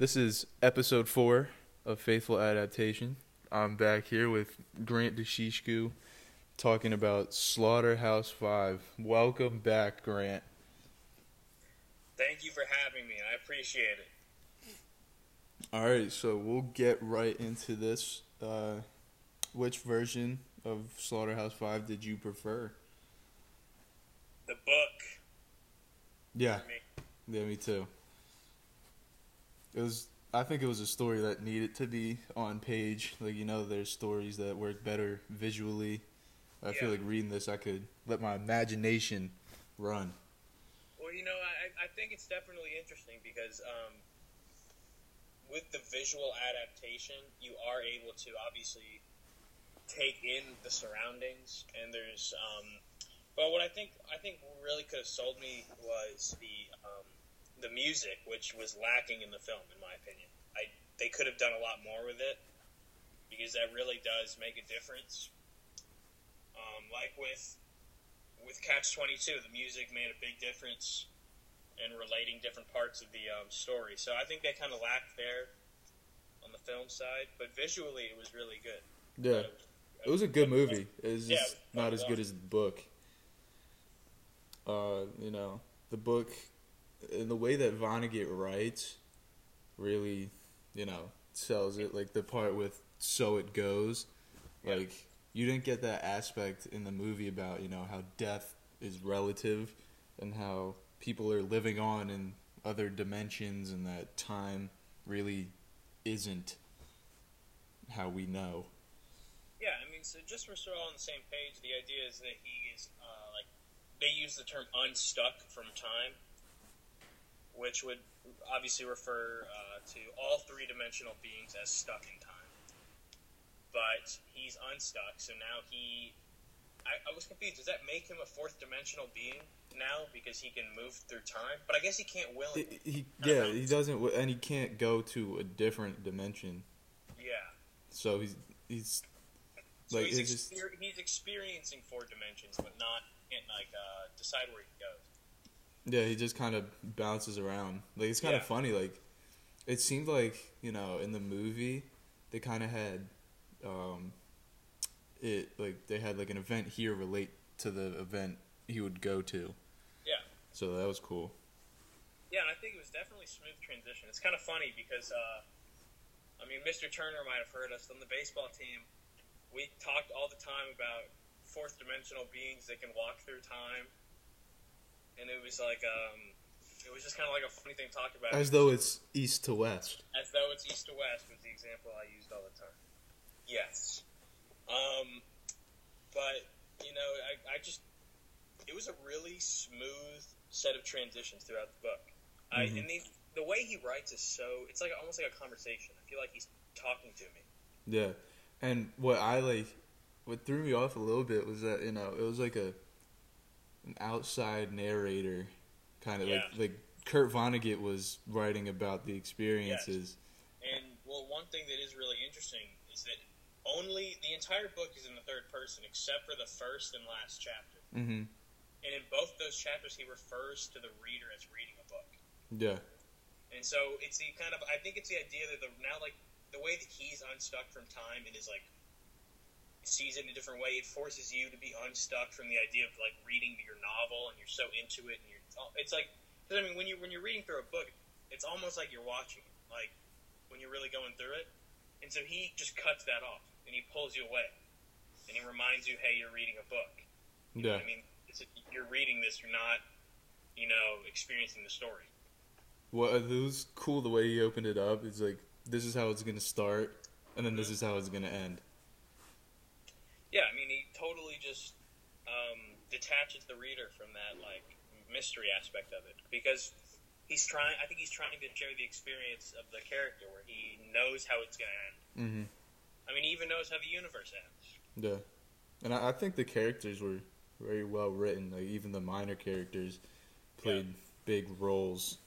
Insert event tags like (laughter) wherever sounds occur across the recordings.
This is episode four of Faithful Adaptation. I'm back here with Grant Deshishku talking about Slaughterhouse Five. Welcome back, Grant. Thank you for having me. I appreciate it. All right, so we'll get right into this. Uh, which version of Slaughterhouse Five did you prefer? The book. Yeah, me. yeah, me too. It was. I think it was a story that needed to be on page. Like you know, there's stories that work better visually. I feel like reading this, I could let my imagination run. Well, you know, I, I think it's definitely interesting because um, with the visual adaptation, you are able to obviously take in the surroundings, and there's. Um, but what I think I think really could have sold me was the um, the music, which was lacking in the film, in my opinion. I they could have done a lot more with it because that really does make a difference. Um, like with with Catch Twenty Two, the music made a big difference in relating different parts of the um, story. So I think they kind of lacked there on the film side, but visually it was really good. Yeah, it was a good movie. It's Yeah, just it not as good as the book. Uh, you know, the book and the way that Vonnegut writes really, you know, sells it. Like the part with "so it goes," Yeah. like you didn't get that aspect in the movie about you know how death is relative and how people are living on in other dimensions and that time really isn't how we know. Yeah, I mean, so just for so all on the same page, the idea is that he is uh, like they use the term unstuck from time, which would obviously refer uh, to all three dimensional beings as stuck in time. But he's unstuck, so now he. I, I was confused. Does that make him a fourth dimensional being now because he can move through time? But I guess he can't willingly. He, he yeah, he doesn't, and he can't go to a different dimension. Yeah. So he's he's So like he's, it's just he's experiencing four dimensions, but not can't like uh, decide where he goes. Yeah, he just kind of bounces around. Like it's kind of funny. Like it seemed like you know in the movie they kind of had um it like they had like an event here relate to the event he would go to. Yeah. So that was cool. Yeah, and I think it was definitely smooth transition. It's kind of funny because, uh, I mean, Mr. Turner might have heard us on the baseball team. We talked all the time about fourth dimensional beings that can walk through time, was like, um, it was just kind of like a funny thing to talk about. As though it's east to west. as though it's east to west was the example I used all the time. Yes. Um, but you know, I, I just it was a really smooth set of transitions throughout the book. I Mhm. and the the way he writes is so it's like almost like a conversation. I feel like he's talking to me. Yeah, and what I like, what threw me off a little bit was that you know it was like a an outside narrator, kind of Yeah. like like Kurt Vonnegut was writing about the experiences. And well, one thing that is really interesting is that only the entire book is in the third person except for the first and last chapter. hmm And in both those chapters, he refers to the reader as reading a book. Yeah, And so it's the kind of I think it's the idea that the now like the way that he's unstuck from time and is like sees it in a different way. It forces you to be unstuck from the idea of like reading your novel and you're so into it and you're oh, it's like 'cause, I mean when you when you're reading through a book, it's almost like you're watching it, like when you're really going through it. And so he just cuts that off and he pulls you away and he reminds you, hey, you're reading a book. You yeah, I mean, it's you're reading this, you're not, you know, experiencing the story. Well, uh, it was cool the way he opened it up. It's like this is how it's gonna start, and then this mm-hmm. is how it's gonna end. Yeah, I mean, he totally just um, detaches the reader from that like mystery aspect of it because he's trying. I think he's trying to share the experience of the character where he knows how it's going to end. hmm I mean, he even knows how the universe ends. Yeah, and I, I think the characters were very well written. Like even the minor characters played big roles.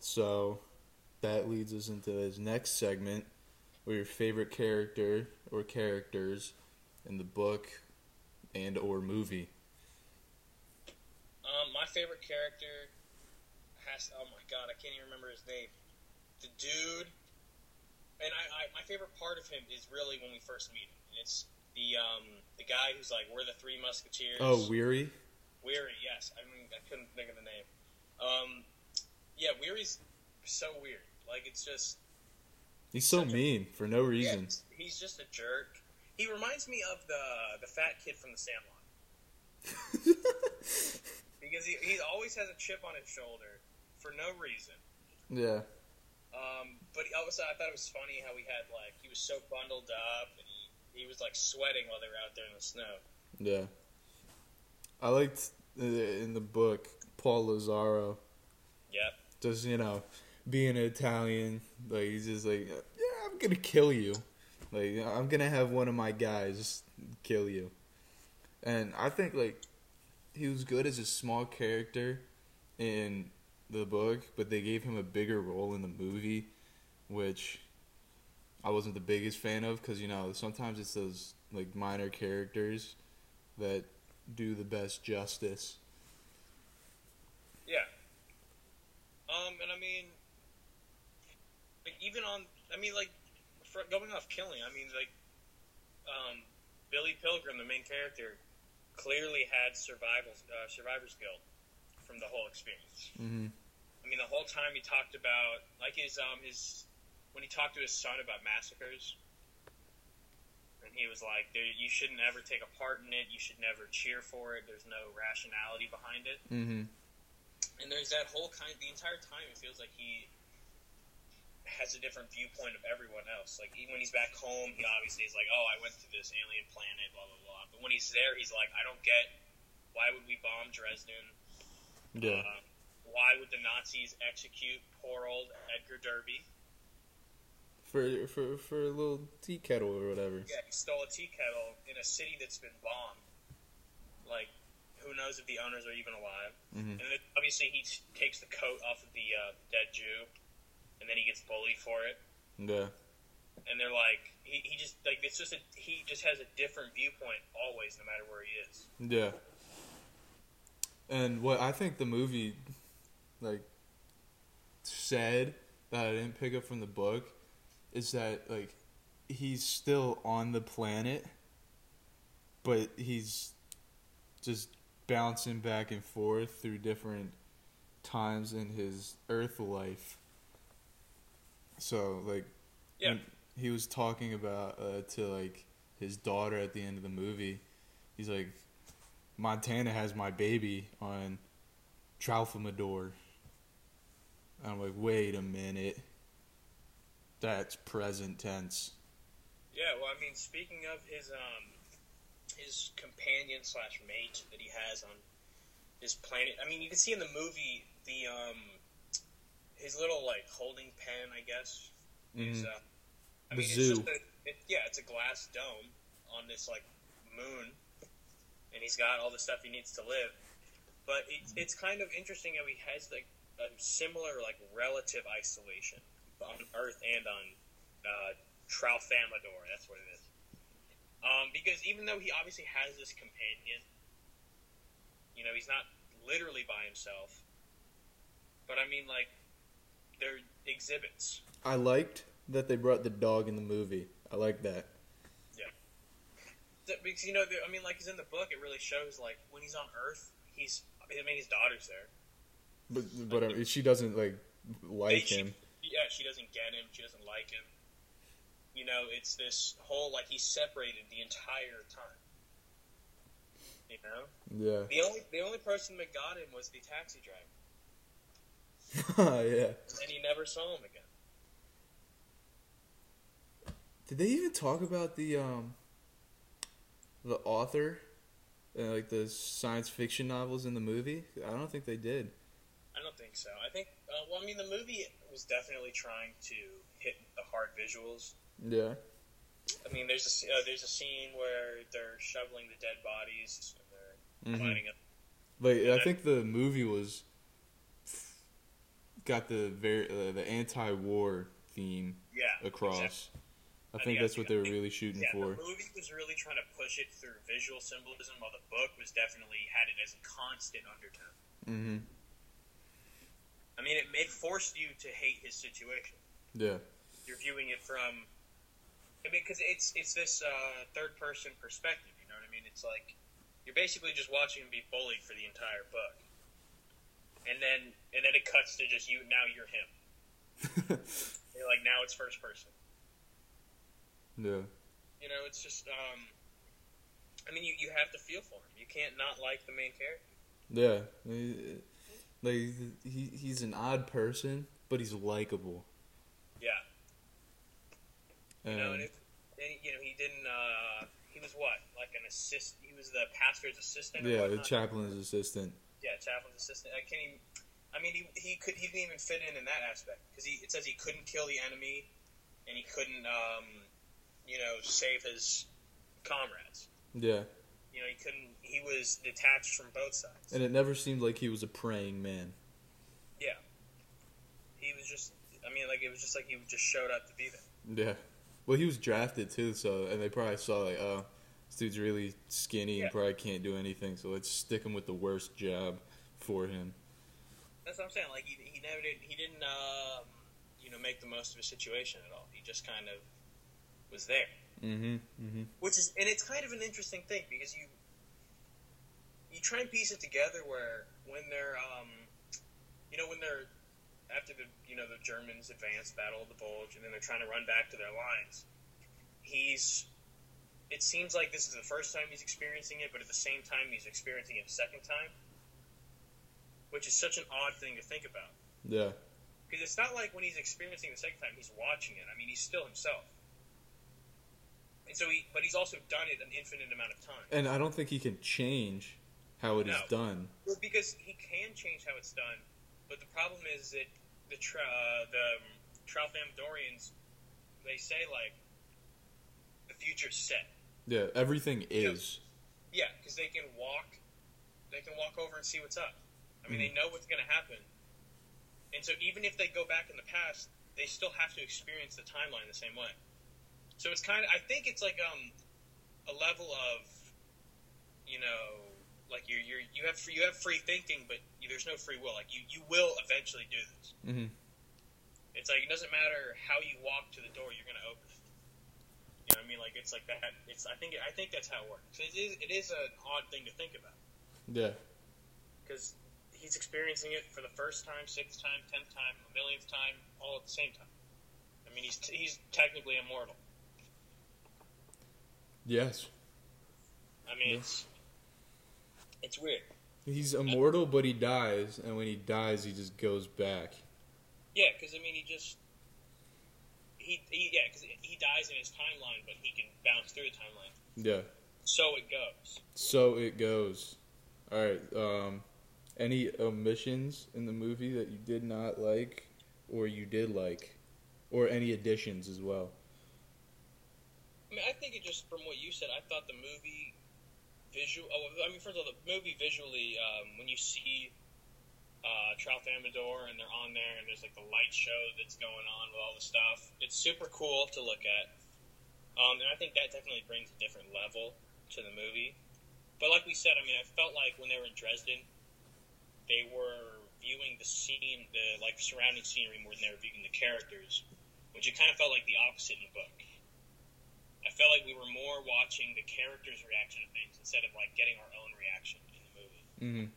So that leads us into this next segment, where your favorite character or characters in the book and or movie. Um, my favorite character has. Oh my god, I can't even remember his name. the dude, and I, I my favorite part of him is really when we first meet him. And it's the um the guy who's like, "We're the Three Musketeers." Oh, Weary. Weary, yes. I mean, I couldn't think of the name. Um, yeah, Weary's so weird. Like it's just He's so Such a- mean for no yeah, reason. he's- he's just a jerk. He reminds me of the the fat kid from the Sandlot (laughs) because he he always has a chip on his shoulder for no reason. yeah. Um, but also, I thought it was funny how he had like he was so bundled up and he, he was like sweating while they were out there in the snow. Yeah. I liked uh, in the book Paul Lazaro. Yep. Just you know, being an Italian, like he's just like, yeah, I'm gonna kill you. Like I'm gonna have one of my guys kill you. And I think like he was good as a small character in the book, but they gave him a bigger role in the movie, which I wasn't the biggest fan of because you know sometimes it's those like minor characters that do the best justice. Yeah. Um, and I mean, like even on, I mean, like for going off killing, I mean, like, um, Billy Pilgrim, the main character, clearly had survival uh, survivor's guilt from the whole experience. Mm-hmm. I mean, the whole time he talked about like his um his when he talked to his son about massacres, and he was like, there, "You shouldn't ever take a part in it. You should never cheer for it. There's no rationality behind it." Mm-hmm. And there's that whole kind. The entire time, it feels like he has a different viewpoint of everyone else. Like even when he's back home, he obviously is like, "Oh, I went to this alien planet, blah blah blah." But when he's there, he's like, "I don't get why would we bomb Dresden? Yeah. Uh, why would the Nazis execute poor old Edgar Derby? for for for a little tea kettle or whatever. Yeah, he stole a tea kettle in a city that's been bombed. Like, who knows if the owners are even alive? Mhm. And then obviously he t- takes the coat off of the uh, dead Jew, and then he gets bullied for it. Yeah. And they're like, he, he just like it's just a, he just has a different viewpoint always, no matter where he is. Yeah. And what I think the movie like said that I didn't pick up from the book is that like he's still on the planet but he's just bouncing back and forth through different times in his earth life. So like Yeah. he was talking about uh, to like his daughter at the end of the movie. He's like, Montana has my baby on Tralfamadore. I'm like, wait a minute. That's present tense. Yeah, well, I mean, speaking of his um his companion slash mate that he has on his planet, I mean, you can see in the movie the um his little like holding pen, I guess. Is, Mhm. uh, I The mean, zoo. it's just a, it, yeah, it's a glass dome on this like moon, and he's got all the stuff he needs to live. But it's it's kind of interesting that he has like a similar like relative isolation on Earth and on uh, Tralfamadore. That's what it is. Um, because even though he obviously has this companion, you know, he's not literally by himself. But I mean, like, they're exhibits. I liked that they brought the dog in the movie. I like that. Yeah, Because you know, I mean, like, 'cause in the book, it really shows like when he's on Earth, he's. I mean, his daughter's there. But but uh, she doesn't like like She- him. Yeah, she doesn't get him. She doesn't like him. You know, it's this whole like he's separated the entire time. You know, Yeah. the only the only person that got him was the taxi driver, (laughs) yeah. and he never saw him again. Did they even talk about the um the author uh, like the science fiction novels in the movie? I don't think they did. I don't think so. I think, uh, well, I mean, the movie was definitely trying to hit the hard visuals. Yeah. I mean, there's a uh, there's a scene where they're shoveling the dead bodies and they're Mhm. lining up. Like I think the movie was got the very uh, the anti-war theme Yeah, across. exactly. I think that's what they were really shooting Yeah, for. the movie was really trying to push it through visual symbolism, while the book was definitely had it as a constant undertone. hmm I mean, it, it forced you to hate his situation. Yeah. You're viewing it from. I mean, because it's it's this uh, third person perspective. You know what I mean? It's like you're basically just watching him be bullied for the entire book, and then and then it cuts to just you. Now you're him. (laughs) You're like now it's first person. Yeah. You know, it's just. um I mean, you, you have to feel for him. You can't not like the main character. Yeah. Like he he's an odd person, but he's likable. Yeah. You know, and, And if, and you know, he didn't. uh He was what, like an assist? He was the pastor's assistant. yeah, the chaplain's assistant. Yeah, chaplain's assistant. I can't even. I mean, he, he could he didn't even fit in in that aspect because he it says he couldn't kill the enemy, and he couldn't um, you know save his comrades. Yeah. You know, he couldn't. He was detached from both sides. And it never seemed like he was a praying man. yeah, he was just. I mean, like it was just like he just showed up to be there. Yeah. Well, he was drafted too, so and they probably saw like, oh, this dude's really skinny Yeah. and probably can't do anything, so let's stick him with the worst job for him. That's what I'm saying. Like he, he never did. He didn't. Um, you know, make the most of his situation at all. He just kind of was there. Mm-hmm. Mm-hmm. which is and it's kind of an interesting thing because you you try and piece it together where when they're um you know when they're after the you know the Germans advance battle of the Bulge and then they're trying to run back to their lines he's it seems like this is the first time he's experiencing it but at the same time he's experiencing it a second time which is such an odd thing to think about Yeah. because it's not like when he's experiencing it the second time he's watching it I mean he's still himself and so he but he's also done it an infinite amount of time And I don't think he can change how it is No. done. Well, because he can change how it's done, but the problem is that the tra- uh, the um, Tralfamadorians, they say like the future's set. Yeah, everything is. Yeah, because they can walk, they can walk over and see what's up. I mean, Mhm. they know what's going to happen, and so even if they go back in the past, they still have to experience the timeline the same way. So it's kind of, I think it's like um a level of, you know, like you you you have free, you have free thinking, but you, there's no free will. Like you you will eventually do this. Mm-hmm. It's like it doesn't matter how you walk to the door, you're going to open it. You know what I mean? Like it's like that. It's I think I think that's how it works. It is it is an odd thing to think about Yeah. because he's experiencing it for the first time, sixth time, tenth time, a millionth time, all at the same time. I mean, he's he's technically immortal. Yes. I mean, Yeah. it's it's weird. He's immortal, but he dies, and when he dies, he just goes back. Yeah, because I mean, he just he, he yeah, because he dies in his timeline, but he can bounce through the timeline. Yeah. So it goes. So it goes. All right. Um, any omissions in the movie that you did not like, or you did like, or any additions as well? I mean, I think it just from what you said, I thought the movie visual. Oh, I mean, first of all, the movie visually, um, when you see uh, Tralfamadore and they're on there, and there's like the light show that's going on with all the stuff, it's super cool to look at. Um, and I think that definitely brings a different level to the movie. But like we said, I mean, I felt like when they were in Dresden, they were viewing the scene, the like surrounding scenery more than they were viewing the characters, which it kind of felt like the opposite in the book. I felt like we were more watching the characters' reaction to things instead of like getting our own reaction in the movie. Mm-hmm.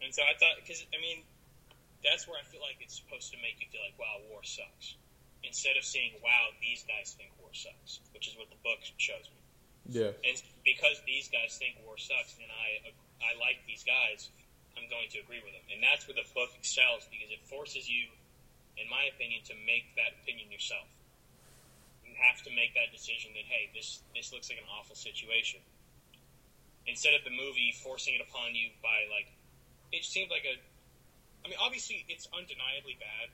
And so I thought, because I mean, that's where I feel like it's supposed to make you feel like, wow, war sucks, instead of seeing, wow, these guys think war sucks, which is what the book shows me. Yeah. And because these guys think war sucks, and I I like these guys, I'm going to agree with them. And that's where the book excels because it forces you, in my opinion, to make that opinion yourself. You have to make that decision that hey, this this looks like an awful situation. Instead of the movie forcing it upon you by like, it seemed like a. I mean, obviously, it's undeniably bad.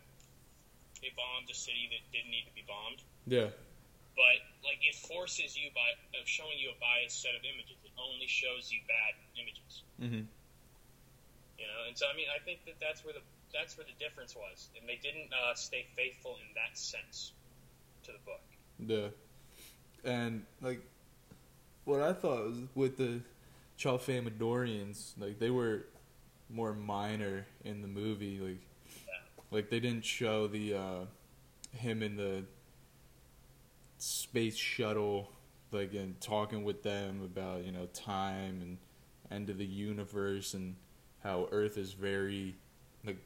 They bombed a city that didn't need to be bombed Yeah. but like it forces you by of showing you a biased set of images. It only shows you bad images, Mm-hmm. you know. And so I mean, I think that that's where the that's where the difference was, and they didn't uh, stay faithful in that sense to the book. Yeah. And like, what I thought was with the Tralfamadorians, like they were more minor in the movie. Like, Yeah. like they didn't show the uh, him in the space shuttle, like and talking with them about you know time and end of the universe and how Earth is very like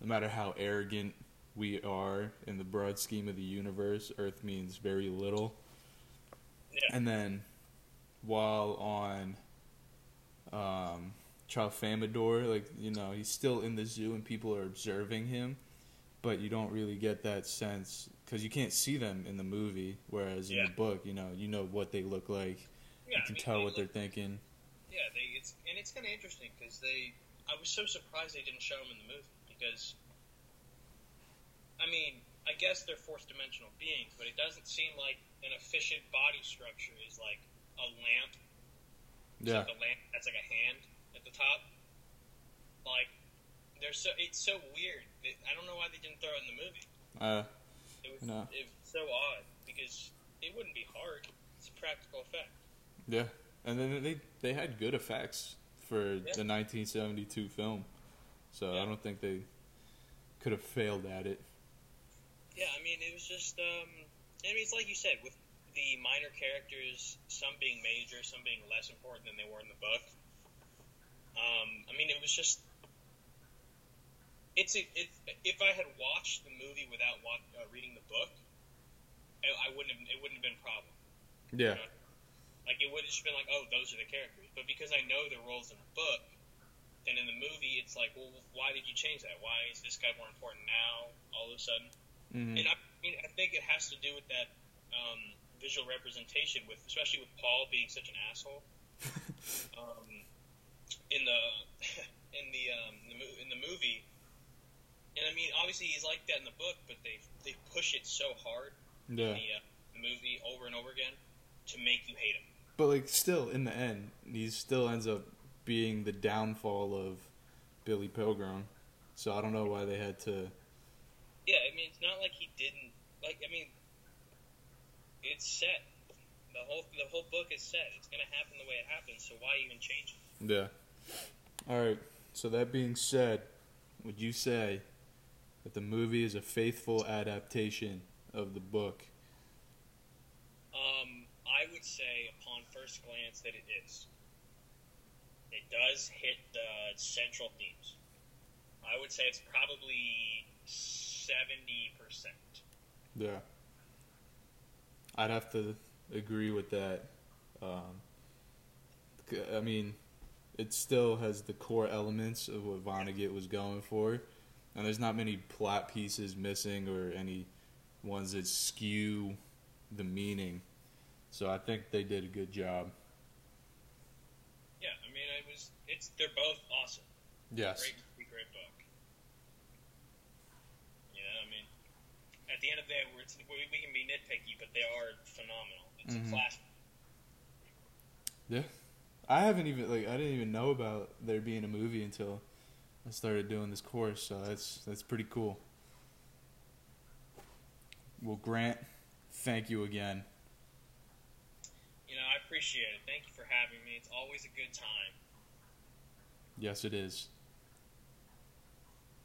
no matter how arrogant we are in the broad scheme of the universe, Earth means very little. Yeah. And then while on um, Tralfamadore, like you know, he's still in the zoo and people are observing him, but you don't really get that sense because you can't see them in the movie. Whereas in the book, you know, you know what they look like. Yeah, you I can mean, tell what look- they're thinking. Yeah, they it's and it's kind of interesting because they. I was so surprised they didn't show them in the movie because. I mean, I guess they're fourth dimensional beings, but it doesn't seem like an efficient body structure is like a lamp. It's Yeah, Like a lamp that's like a hand at the top. Like, they're so it's so weird. I don't know why they didn't throw it in the movie. uh, It was No. it was so odd because it wouldn't be hard. It's a practical effect. yeah, and then they they had good effects for Yeah. the 1972 film, so I don't think they could have failed at it. Yeah, I mean, it was just. Um, I mean, it's like you said, with the minor characters, some being major, some being less important than they were in the book. Um, I mean, it was just. It's a, it, if I had watched the movie without uh, reading the book, I, I wouldn't have. It wouldn't have been a problem. Yeah, Like it would have just been like, oh, those are the characters. But because I know the roles in the book, then in the movie, it's like, well, why did you change that? Why is this guy more important now? All of a sudden. hmm And I mean, I think it has to do with that um, visual representation, with especially with Paul being such an asshole. (laughs) um, in the (laughs) in the um, the in the movie, and I mean, obviously he's like that in the book, but they they push it so hard yeah. in the, uh, the movie over and over again to make you hate him. But like, still, in the end, he still ends up being the downfall of Billy Pilgrim. So I don't know why they had to. Yeah, I mean, it's not like he didn't like. I mean, it's set. The whole the whole book is set. It's gonna happen the way it happens. So why even change it? Yeah. All right. So that being said, would you say that the movie is a faithful adaptation of the book? Um, I would say, upon first glance, that it is. It does hit the central themes. I would say it's probably seventy percent. Yeah. I'd have to agree with that. Um, I mean, it still has the core elements of what Vonnegut was going for, and there's not many plot pieces missing or any ones that skew the meaning. So I think they did a good job. Yeah, I mean, it was. It's they're both awesome. Yes. Great, great book. You know, I mean, at the end of the day, we, we can be nitpicky, but they are phenomenal. It's Mhm. a classic. Yeah. I haven't even like I didn't even know about there being a movie until I started doing this course, so that's that's pretty cool. Well, Grant, thank you again. You know, I appreciate it. Thank you for having me. It's always a good time. Yes, it is.